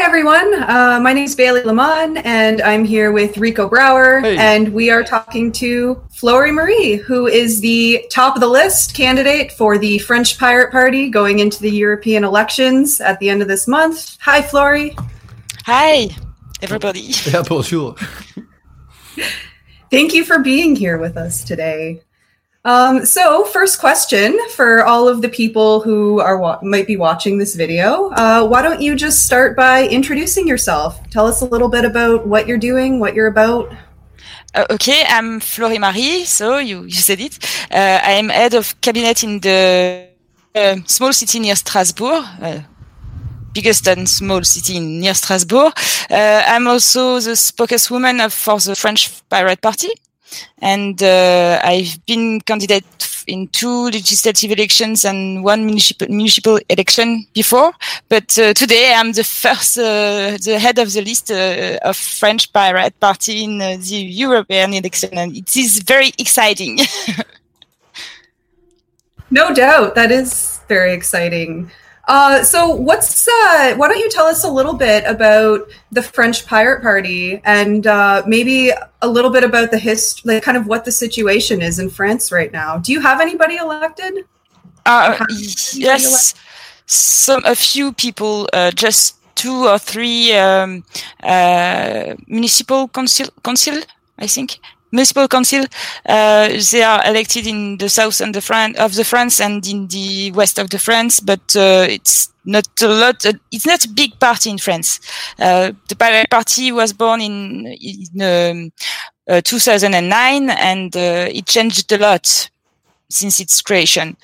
Hi, everyone. Uh, my name is Bailey Lamont, and I'm here with Rico Brouwer, Hey. and we are talking to Florie Marie, who is the top of the list candidate for the French Pirate Party going into the European elections at the end of this month. Hi, Flory. Hi, everybody. Yeah, bonjour. Thank you for being here with us today. Um, so, first question for all of the people who are wa- might be watching this video. Uh, why don't you just start by introducing yourself? Tell us a little bit about what you're doing, what you're about. Uh, okay, I'm Florie Marie, so you, you said it. Uh, I am head of cabinet in the uh, small city near Strasbourg, uh, biggest and small city near Strasbourg. Uh, I'm also the spokeswoman for the French Pirate Party, and uh, I've been candidate in two legislative elections and one municipal, municipal election before. But uh, today I'm the first, uh, the head of the list uh, of French Pirate Party in uh, the European election, and it is very exciting. No doubt, that is very exciting. Uh, so, what's uh, why don't you tell us a little bit about the French Pirate Party and uh, maybe a little bit about the history, like kind of what the situation is in France right now? Do you have anybody elected? Uh, How- yes, some a few people, uh, just two or three um, uh, municipal council, council, I think. Municipal council, uh, they are elected in the south and the Fran- of the France and in the west of the France, but uh, it's not a lot. Uh, it's not a big party in France. Uh, the Party was born in, in um, uh, 2009, and it changed a lot since its creation.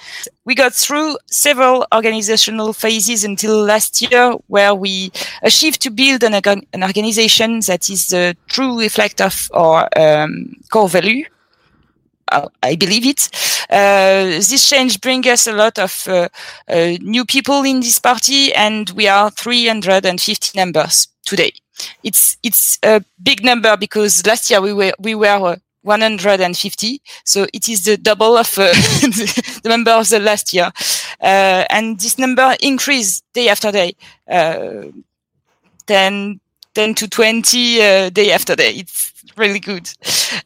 We got through several organizational phases until last year, where we achieved to build an, an organization that is the true reflect of our um, core value. I believe it. Uh, this change brings us a lot of uh, uh, new people in this party, and we are 350 members today. It's it's a big number because last year we were we were 150. So it is the double of uh, the, number of the last year. Uh, and this number increased day after day, uh, 10, 10 to 20 uh, day after day. It's really good.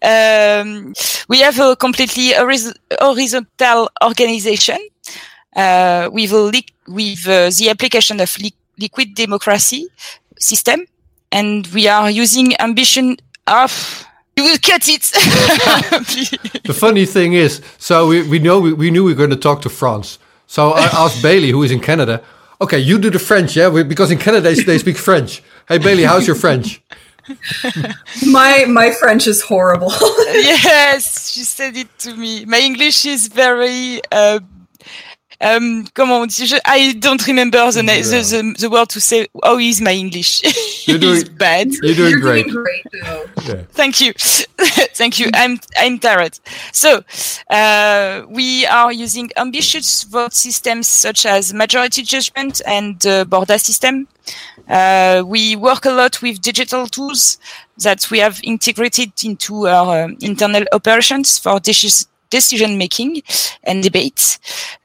Um, we have a completely horiz- horizontal organization uh, with, a with uh, the application of li- liquid democracy system. And we are using ambition of you will cut it. The funny thing is, so we, we know we, we knew we were going to talk to France. So I asked Bailey, who is in Canada, okay, you do the French, yeah, We- because in Canada they, they speak French. Hey Bailey, how's your French? My my French is horrible. yes, she said it to me. My English is very. Uh, um, comment on dit? Je- I don't remember the, na- the, the the word to say. How is my English? You're it's doing- bad. You're doing You're great. doing great though. Yeah. Thank you, thank you. I'm I'm tired. So uh, we are using ambitious vote systems such as majority judgment and uh, Borda system. Uh, we work a lot with digital tools that we have integrated into our um, internal operations for deci- decision making and debates.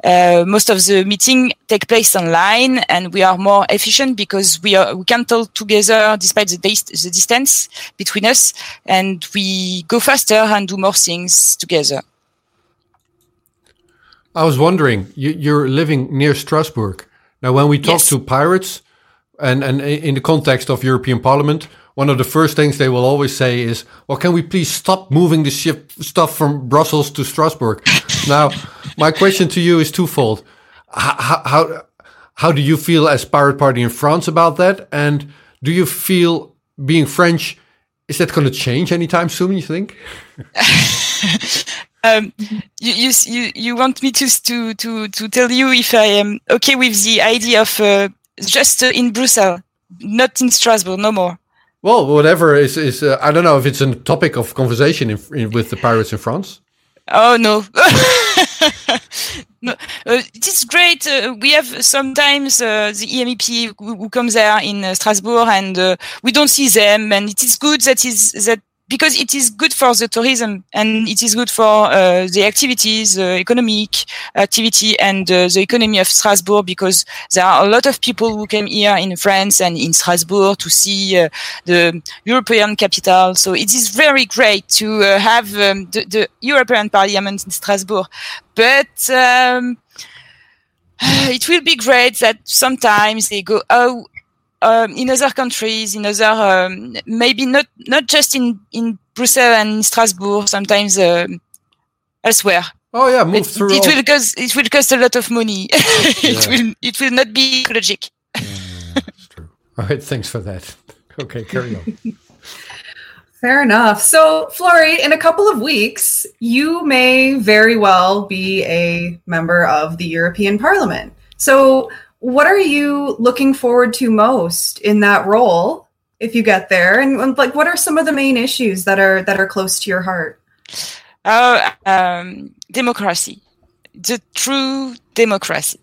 Uh, most of the meeting take place online, and we are more efficient because we are we can talk together despite the, dis- the distance between us, and we go faster and do more things together. I was wondering, you, you're living near Strasbourg. Now, when we talk Yes. to pirates, and, and in the context of European Parliament, one of the first things they will always say is, well, can we please stop moving the ship stuff from Brussels to Strasbourg? now, my question to you is twofold. How, how, how do you feel as Pirate Party in France about that? And do you feel being French, is that going to change anytime soon, you think? Um, you, you you you want me to to to to tell you if I am okay with the idea of uh, just uh, in Brussels, not in Strasbourg, no more. Well, whatever is is uh, I don't know if it's a topic of conversation in, in, with the pirates in France. Oh no. no, uh, it is great. Uh, we have sometimes uh, the EMEP who, who comes there in uh, Strasbourg, and uh, we don't see them. And it is good that is that because it is good for the tourism and it is good for uh, the activities, uh, economic activity and uh, the economy of Strasbourg because there are a lot of people who came here in France and in Strasbourg to see uh, the European capital. So it is very great to uh, have um, the, the, European Parliament in Strasbourg. But um, it will be great that sometimes they go, oh, um, in other countries, in other um, maybe not not just in in Brussels and Strasbourg, sometimes uh, elsewhere. Oh yeah, move it, through. It all... will cost it will cost a lot of money. it will it will not be ecologic. yeah, that's true. All right, thanks for that. Okay, carry on. Fair enough. So, Florie, in a couple of weeks, you may very well be a member of the European Parliament. So, what are you looking forward to most in that role if you get there? And like what are some of the main issues that are that are close to your heart? Uh, um, democracy. The true democracy.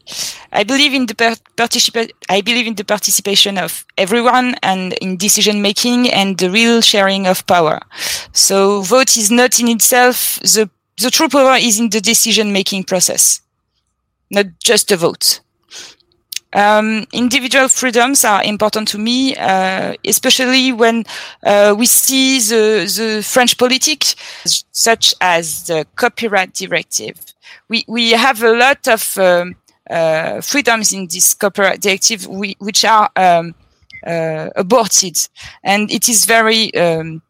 I believe in the per- participa- i believe in the participation of everyone and in decision making and the real sharing of power. So vote is not in itself the the true power is in the decision making process not just a vote um, individual freedoms are important to me, uh, especially when uh, we see the, the French politics, such as the copyright directive. We, we have a lot of um, uh, freedoms in this copyright directive, we, which are um, uh, aborted. And it is very um,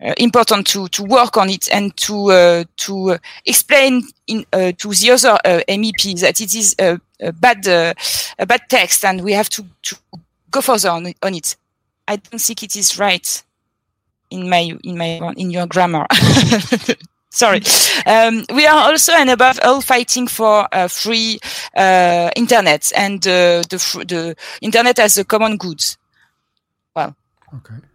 important to to work on it and to uh, to uh, explain in uh, to the other uh, MEPs that it is a, a bad uh, a bad text and we have to to go further on, on it. I don't think it is right in my in my in your grammar. Sorry. Um, we are also and above all fighting for uh, free uh, internet and uh, the the internet as a common good. Well. Okay.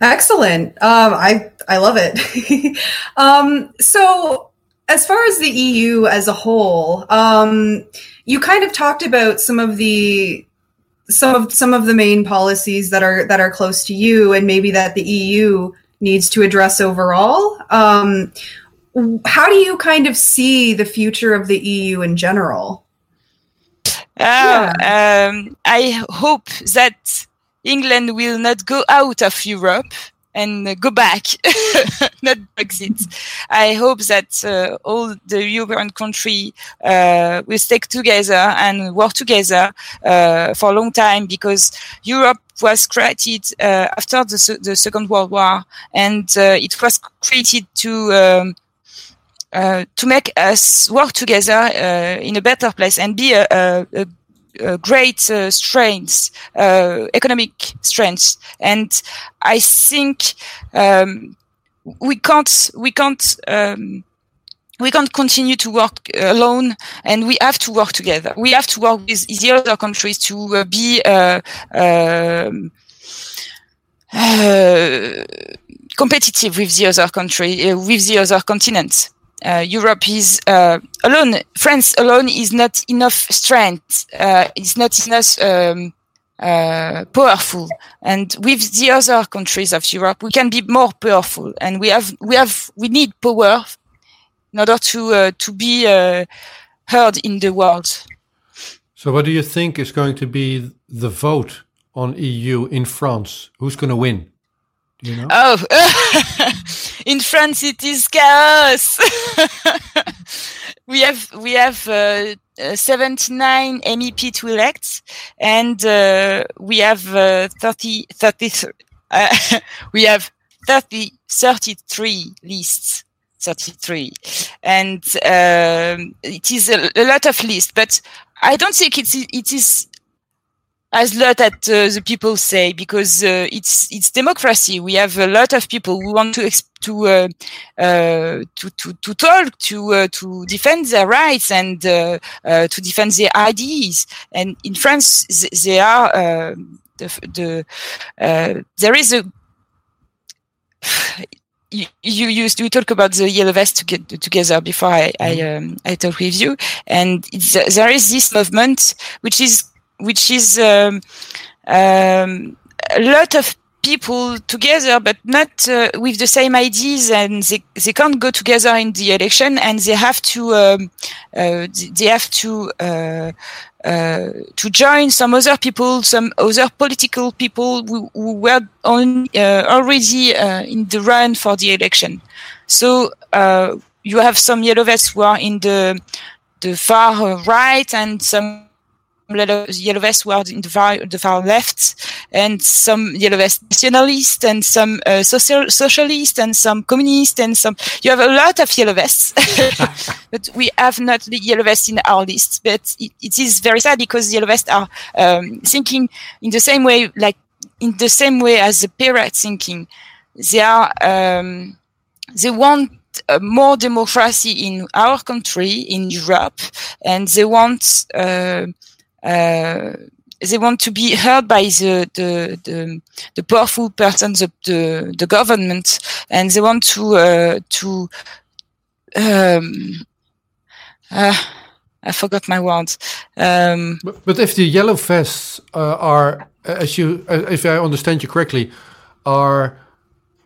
Excellent. Um, I I love it. um, so, as far as the EU as a whole, um, you kind of talked about some of the some of some of the main policies that are that are close to you, and maybe that the EU needs to address overall. Um, how do you kind of see the future of the EU in general? Uh, yeah. um, I hope that England will not go out of Europe and go back, not Brexit. I hope that uh, all the European country uh, will stick together and work together uh, for a long time because Europe was created uh, after the, the, Second World War and uh, it was created to um, uh, to make us work together in a better place and be a, a, a uh, great uh, strengths, uh, economic strengths, and I think um, we can't we can't. Um, we can't continue to work alone and we have to work together. We have to work with the other countries to uh, be uh, um, uh, competitive with the other country, with the other continents uh, Europe is uh, alone. France alone is not enough strength. Uh, it's not enough um, uh, powerful. And with the other countries of Europe, we can be more powerful. And we have we have we need power in order to uh, to be uh, heard in the world. So, what do you think is going to be the vote on EU in France? Who's going to win? You know? Oh, in France it is chaos. we have we have uh, uh, 79 MEP to elect, and uh, we have uh, 30, 30 uh, we have 30, 33 lists. 33 and um, it is a, a lot of lists but i don't think it's it is as lot that uh, the people say because uh, it's it's democracy. We have a lot of people who want to to uh, uh, to, to to talk to uh, to defend their rights and uh, to defend their ideas. And in France, they are the, the there is a you, you used to talk about the yellow vest to get together before I I, mm-hmm. um, I talk with you, and there is this movement which is which is um, um, a lot of people together, but not uh, with the same ideas, and they, they can't go together in the election, and they have to um, uh, they have to uh, uh, to join some other people, some other political people who, who were on, uh, already uh, in the run for the election. So you have some yellow vests who are in the the far right and some yellow vests were in the far, the far left, and some yellow vest nationalists, and some uh, social socialists, and some communists, and some. You have a lot of yellow vests, but we have not the yellow vests in our list. But it, it is very sad because yellow vests are um, thinking in the same way, like in the same way as the pirate thinking. They are. Um, they want uh, more democracy in our country, in Europe, and they want uh, they want to be heard by the the the, the powerful persons of the the government, and they want to uh, to um, uh, I forgot my words. Um, but, but, if the yellow vests uh, are, as you, if I understand you correctly, are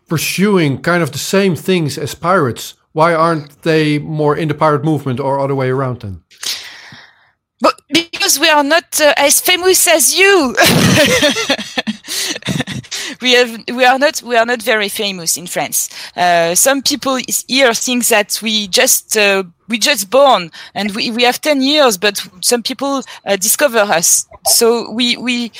pursuing kind of the same things as pirates, why aren't they more in the pirate movement or other way around then? But because we are not uh, as famous as you. we have we are not we are not very famous in France. Uh, some people here think that we just uh, we just born and we, we have 10 years but some people uh, discover us so we we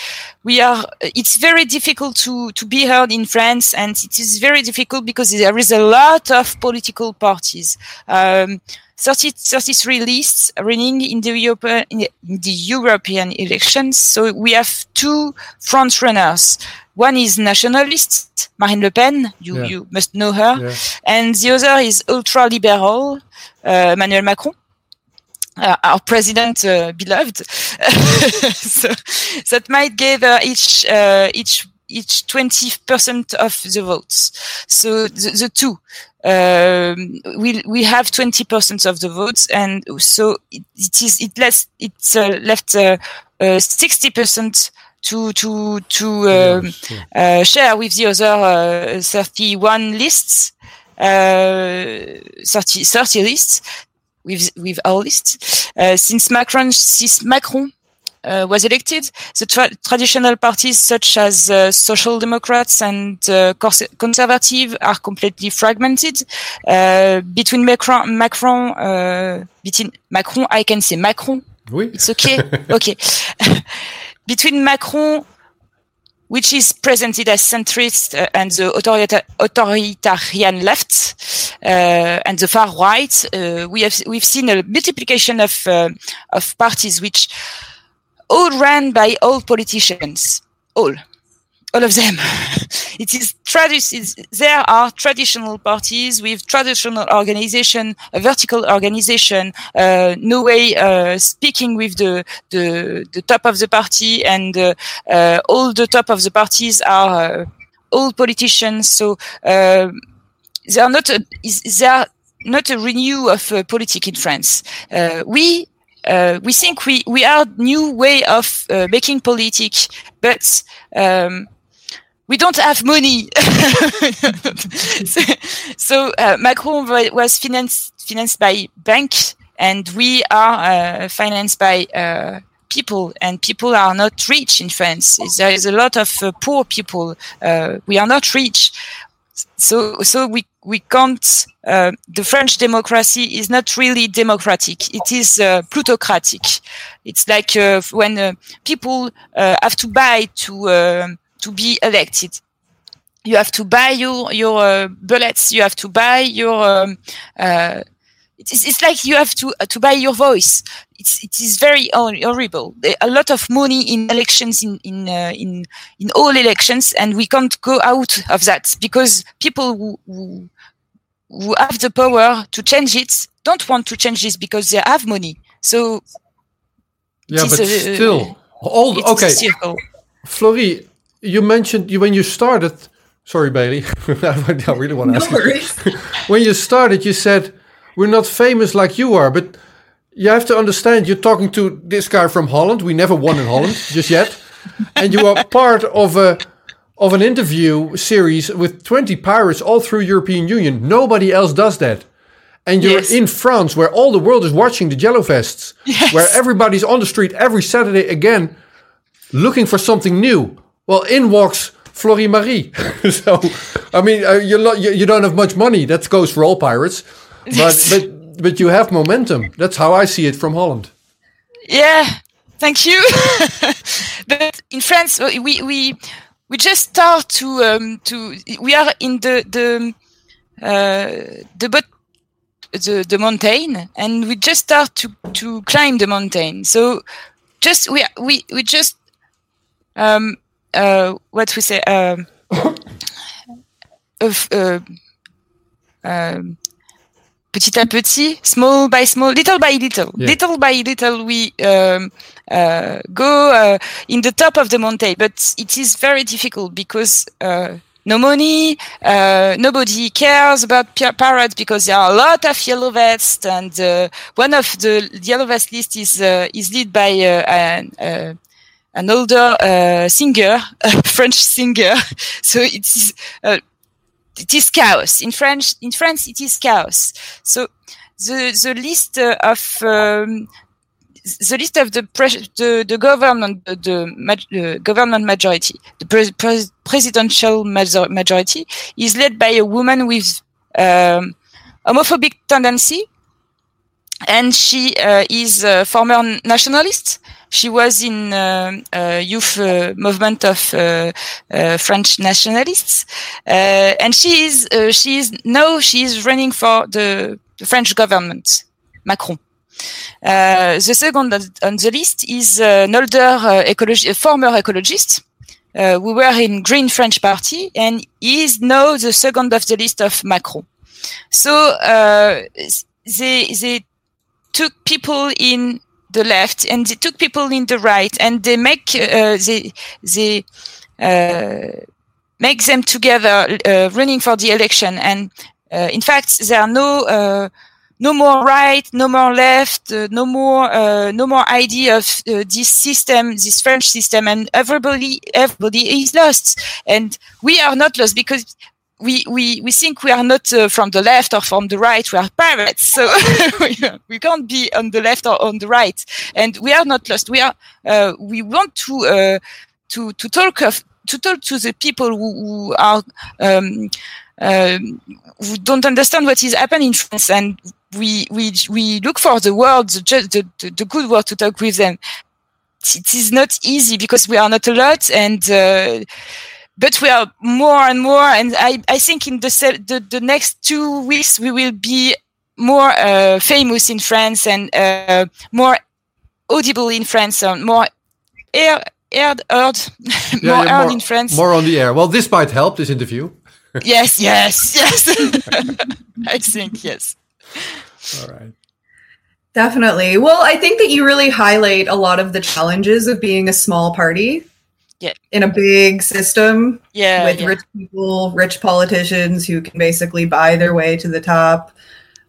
we are it's very difficult to to be heard in france and it is very difficult because there is a lot of political parties um, 30, 33 lists running in the, European, in the European elections. So we have two front runners. One is nationalist, Marine Le Pen, you, yeah. you must know her, yeah. and the other is ultra liberal, uh, Emmanuel Macron. Uh, our president uh, beloved so that might each uh, each each 20% of the votes so the, the two um, we we have 20% of the votes and so it, it is it lets it's uh, left 60% uh, to to to um, uh, share with the other uh, 31 lists, uh, 30, 30 lists with with our list. Uh, since Macron since Macron uh, was elected, the tra traditional parties such as uh, Social Democrats and uh, Conservative are completely fragmented. Uh, between Macron, Macron, uh, between Macron, I can say Macron. Oui. It's okay. okay. between Macron, which is presented as centrist uh, and the autorita authoritarian left uh, and the far right, uh, we have we've seen a multiplication of of parties which all ran by old politicians, all all of them. it is tradi- there are traditional parties with traditional organization, a vertical organization, uh, no way uh, speaking with the, the, the top of the party, and uh, uh all the top of the parties are uh, old politicians. So uh, they are not a, they are not a renew of politics in France. we uh, we think we we are new way of uh, making politics, but um, we don't have money. so, so uh, Macron was financed financed by banks, and we are uh, financed by uh, people, and people are not rich in France. There is a lot of uh, poor people. We are not rich, so so we we can't. Uh, the French democracy is not really democratic. It is uh, plutocratic. It's like when people have to buy to to be elected. You have to buy your your uh, bullets. You have to buy your. Um, uh, it's, it's like you have to uh, to buy your voice. It's it is very horrible. A lot of money in elections in in uh, in in all elections, and we can't go out of that because people who, who who have the power to change it don't want to change this because they have money. So yeah, but a, still, all okay. Florie, you mentioned you when you started. Sorry, Bailey. I really want to ask no you. when you started, you said we're not famous like you are, but you have to understand. You're talking to this guy from Holland. We never won in Holland just yet, and you are part of a of an interview series with 20 pirates all through European Union. Nobody else does that. And you're Yes. in France where all the world is watching the yellow vests, Yes. where everybody's on the street every Saturday again looking for something new. Well, in walks Florie Marie. so, I mean, uh, you, you don't have much money. That goes for all pirates. But, but, but you have momentum. That's how I see it from Holland. Yeah, thank you. but in France, uh, we we we just start to um, to we are in the the uh, the but the the mountain, and we just start to to climb the mountain. So just we we we just um uh what we say um of uh, um petit à petit, small by small, little by little, Yeah. little by little, we um, uh, go uh, in the top of the mountain. But it is very difficult because uh, no money, uh, nobody cares about pirates because there are a lot of yellow vests, and uh, one of the yellow vest list is uh, is led by uh, an, uh, an older uh, singer, a French singer. So it is. It is chaos in French. In France, it is chaos. So the the list of um, the list of the pres- the, the government the, the uh, government majority, the pres- pres- presidential major- majority, is led by a woman with um, homophobic tendency, and she uh, is a former nationalist. She was in uh, uh, youth movement of French nationalists, and she is she is now she is running for the, the French government, Macron. Uh, the second on, the list is uh, an older uh, ecologi- former ecologist. We were in Green French Party, and he is now the second of the list of Macron. So they they took people in the left and they took people in the right, and they make uh, they they uh, make them together uh, running for the election. And uh, in fact, there are no uh, no more right, no more left, uh, no more no more idea of this system, this French system, and everybody everybody is lost, and we are not lost because. We, we, we think we are not uh, from the left or from the right. We are pirates, so we, can't be on the left or on the right. And we are not lost. We are. Uh, we want to uh, to to talk of to talk to the people who, who are um, um, who don't understand what is happening in France, and we we we look for the word, the, the, the, good word to talk with them. It is not easy because we are not a lot, and uh, but we are more and more. And I I think in the se- the, the next two weeks we will be more uh, famous in France and uh, more audible in France, and more air, heard, heard Yeah, more yeah, heard in France. More on the air. Well, this might help, this interview. yes, yes, yes. I think yes. All right. Definitely. Well, I think that you really highlight a lot of the challenges of being a small party. Yeah. In a big system Yeah, with yeah. rich people, rich politicians who can basically buy their way to the top.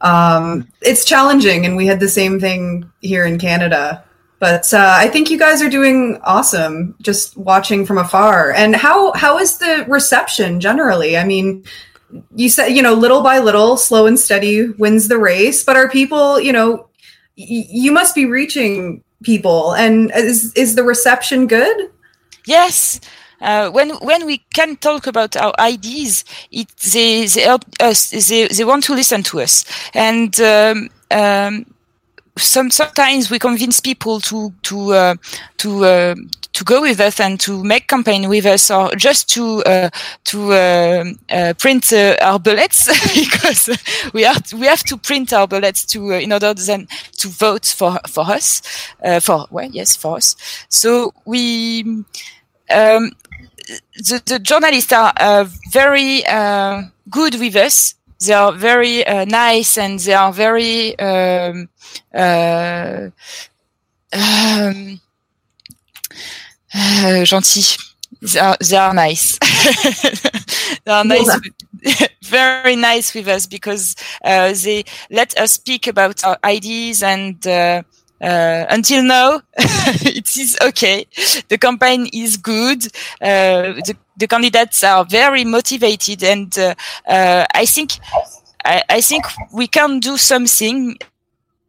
Um, it's challenging, and we had the same thing here in Canada. But uh, I think you guys are doing awesome, just watching from afar. And how how is the reception generally? I mean, you said you know little by little, slow and steady wins the race. But are people you know y- you must be reaching people, and is is the reception good? Yes. Uh, when when we can talk about our ideas, it they they help us. They they want to listen to us, and um, um, some sometimes we convince people to to uh, to uh, to go with us and to make campaign with us, or just to uh, to uh, uh, print uh, our bullets because we have we have to print our bullets to uh, in order then to vote for for us uh, for well yes for us. So we um, the, the journalists are uh, very uh, good with us. They are very uh, nice and they are very um, uh, um, uh, gentils. They are, they are nice. they are nice, with- very nice with us because uh, they let us speak about our ideas and. Uh, until now, it is okay. The campaign is good. Uh, the, the candidates are very motivated, and uh, uh, I think I, I, think we can do something.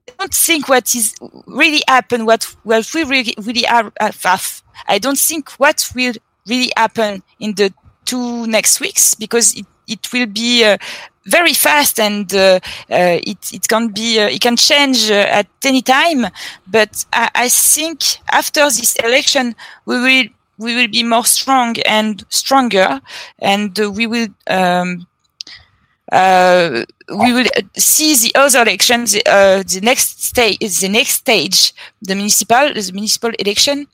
I don't think what is really happen. What what we really really are. I don't think what will really happen in the two next weeks because it, it will be uh, very fast and uh, uh, it, it can be uh, it can change at any time. But I, I, think after this election we will we will be more strong and stronger and we will um, uh, we will see the other elections, uh, the next stage, the next stage, the municipal, the municipal election,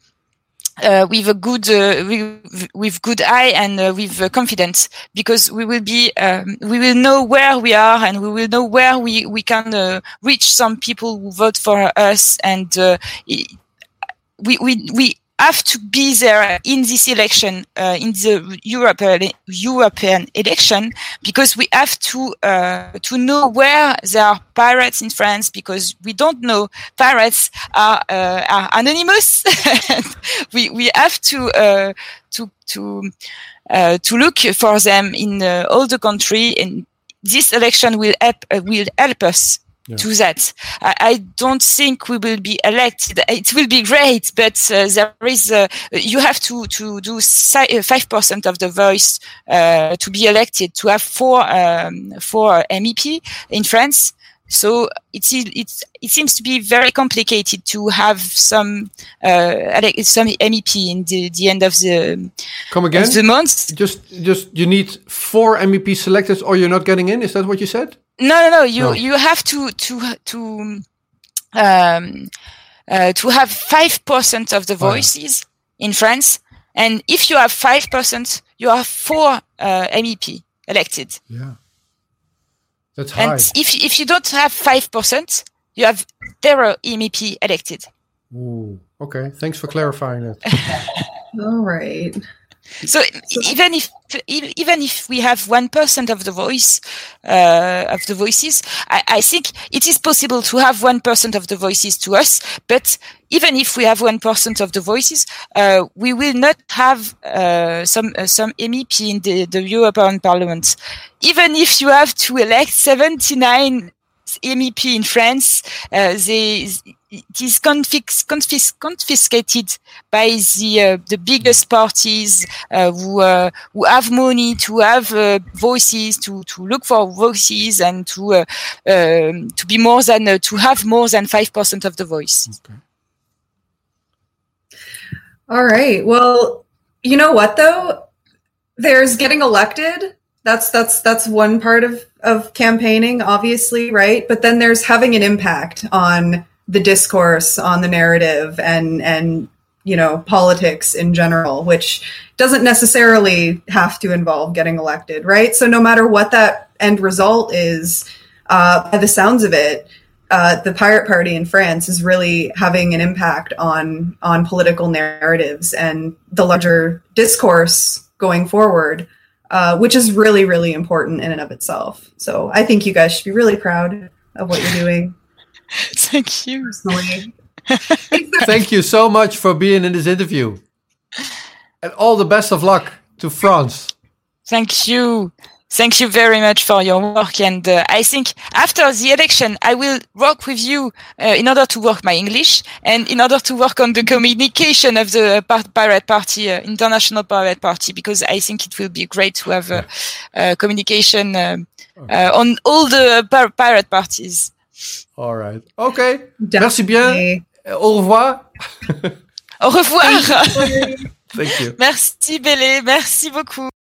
uh, with a good uh, with, with, good eye and uh, with uh, confidence because we will be um, we will know where we are and we will know where we we can uh, reach some people who vote for us and uh, we we we have to be there in this election, uh, in the European European election, because we have to uh, to know where there are pirates in France, because we don't know pirates are uh, are anonymous. we we have to uh, to to uh, to look for them in uh, all the country, and this election will help will help us yeah. to that. I, I, don't think we will be elected. It will be great, but uh, there is uh, you have to to do uh, five percent of the voice uh, to be elected to have four um, four MEP in France. So it's it's it seems to be very complicated to have some uh, some MEP in the, the end of the come again the month. Just just you need four MEP selected, or you're not getting in. Is that what you said? No, no, no. You no. you have to to to um, uh, to have five percent of the voices oh, yeah. in France, and if you have five percent, you have four uh, MEP elected. Yeah, that's high. And if if you don't have five percent, you have zero MEP elected. Ooh, okay. Thanks for clarifying that. All right. So even if even if we have one percent of the voice uh, of the voices, I, I, think it is possible to have one percent of the voices to us. But even if we have one percent of the voices, uh, we will not have uh, some uh, some MEP in the, the European Parliament. Even if you have to elect seventy nine MEP in France, uh, they, it is confis confis confiscated by the uh, the biggest parties uh, who uh, who have money to have uh, voices to to look for voices and to uh, um, to be more than to have more than five percent of the voice. Okay. All right. Well, you know what though, there's getting elected that's that's that's one part of of campaigning obviously right but then there's having an impact on the discourse on the narrative and and you know politics in general which doesn't necessarily have to involve getting elected right so no matter what that end result is uh, by the sounds of it uh, the pirate party in france is really having an impact on on political narratives and the larger discourse going forward uh, which is really, really important in and of itself. So I think you guys should be really proud of what you're doing. Thank you. Personally. Thank you so much for being in this interview. And all the best of luck to France. Thank you. Thank you very much for your work. And uh, I think after the election, I will work with you uh, in order to work my English and in order to work on the communication of the Pirate Party, uh, International Pirate Party, because I think it will be great to have a, a communication um, uh, on all the pirate parties. All right. Definitely. Merci bien. Au revoir. Au revoir. Thank you. Merci Bélé. Merci beaucoup.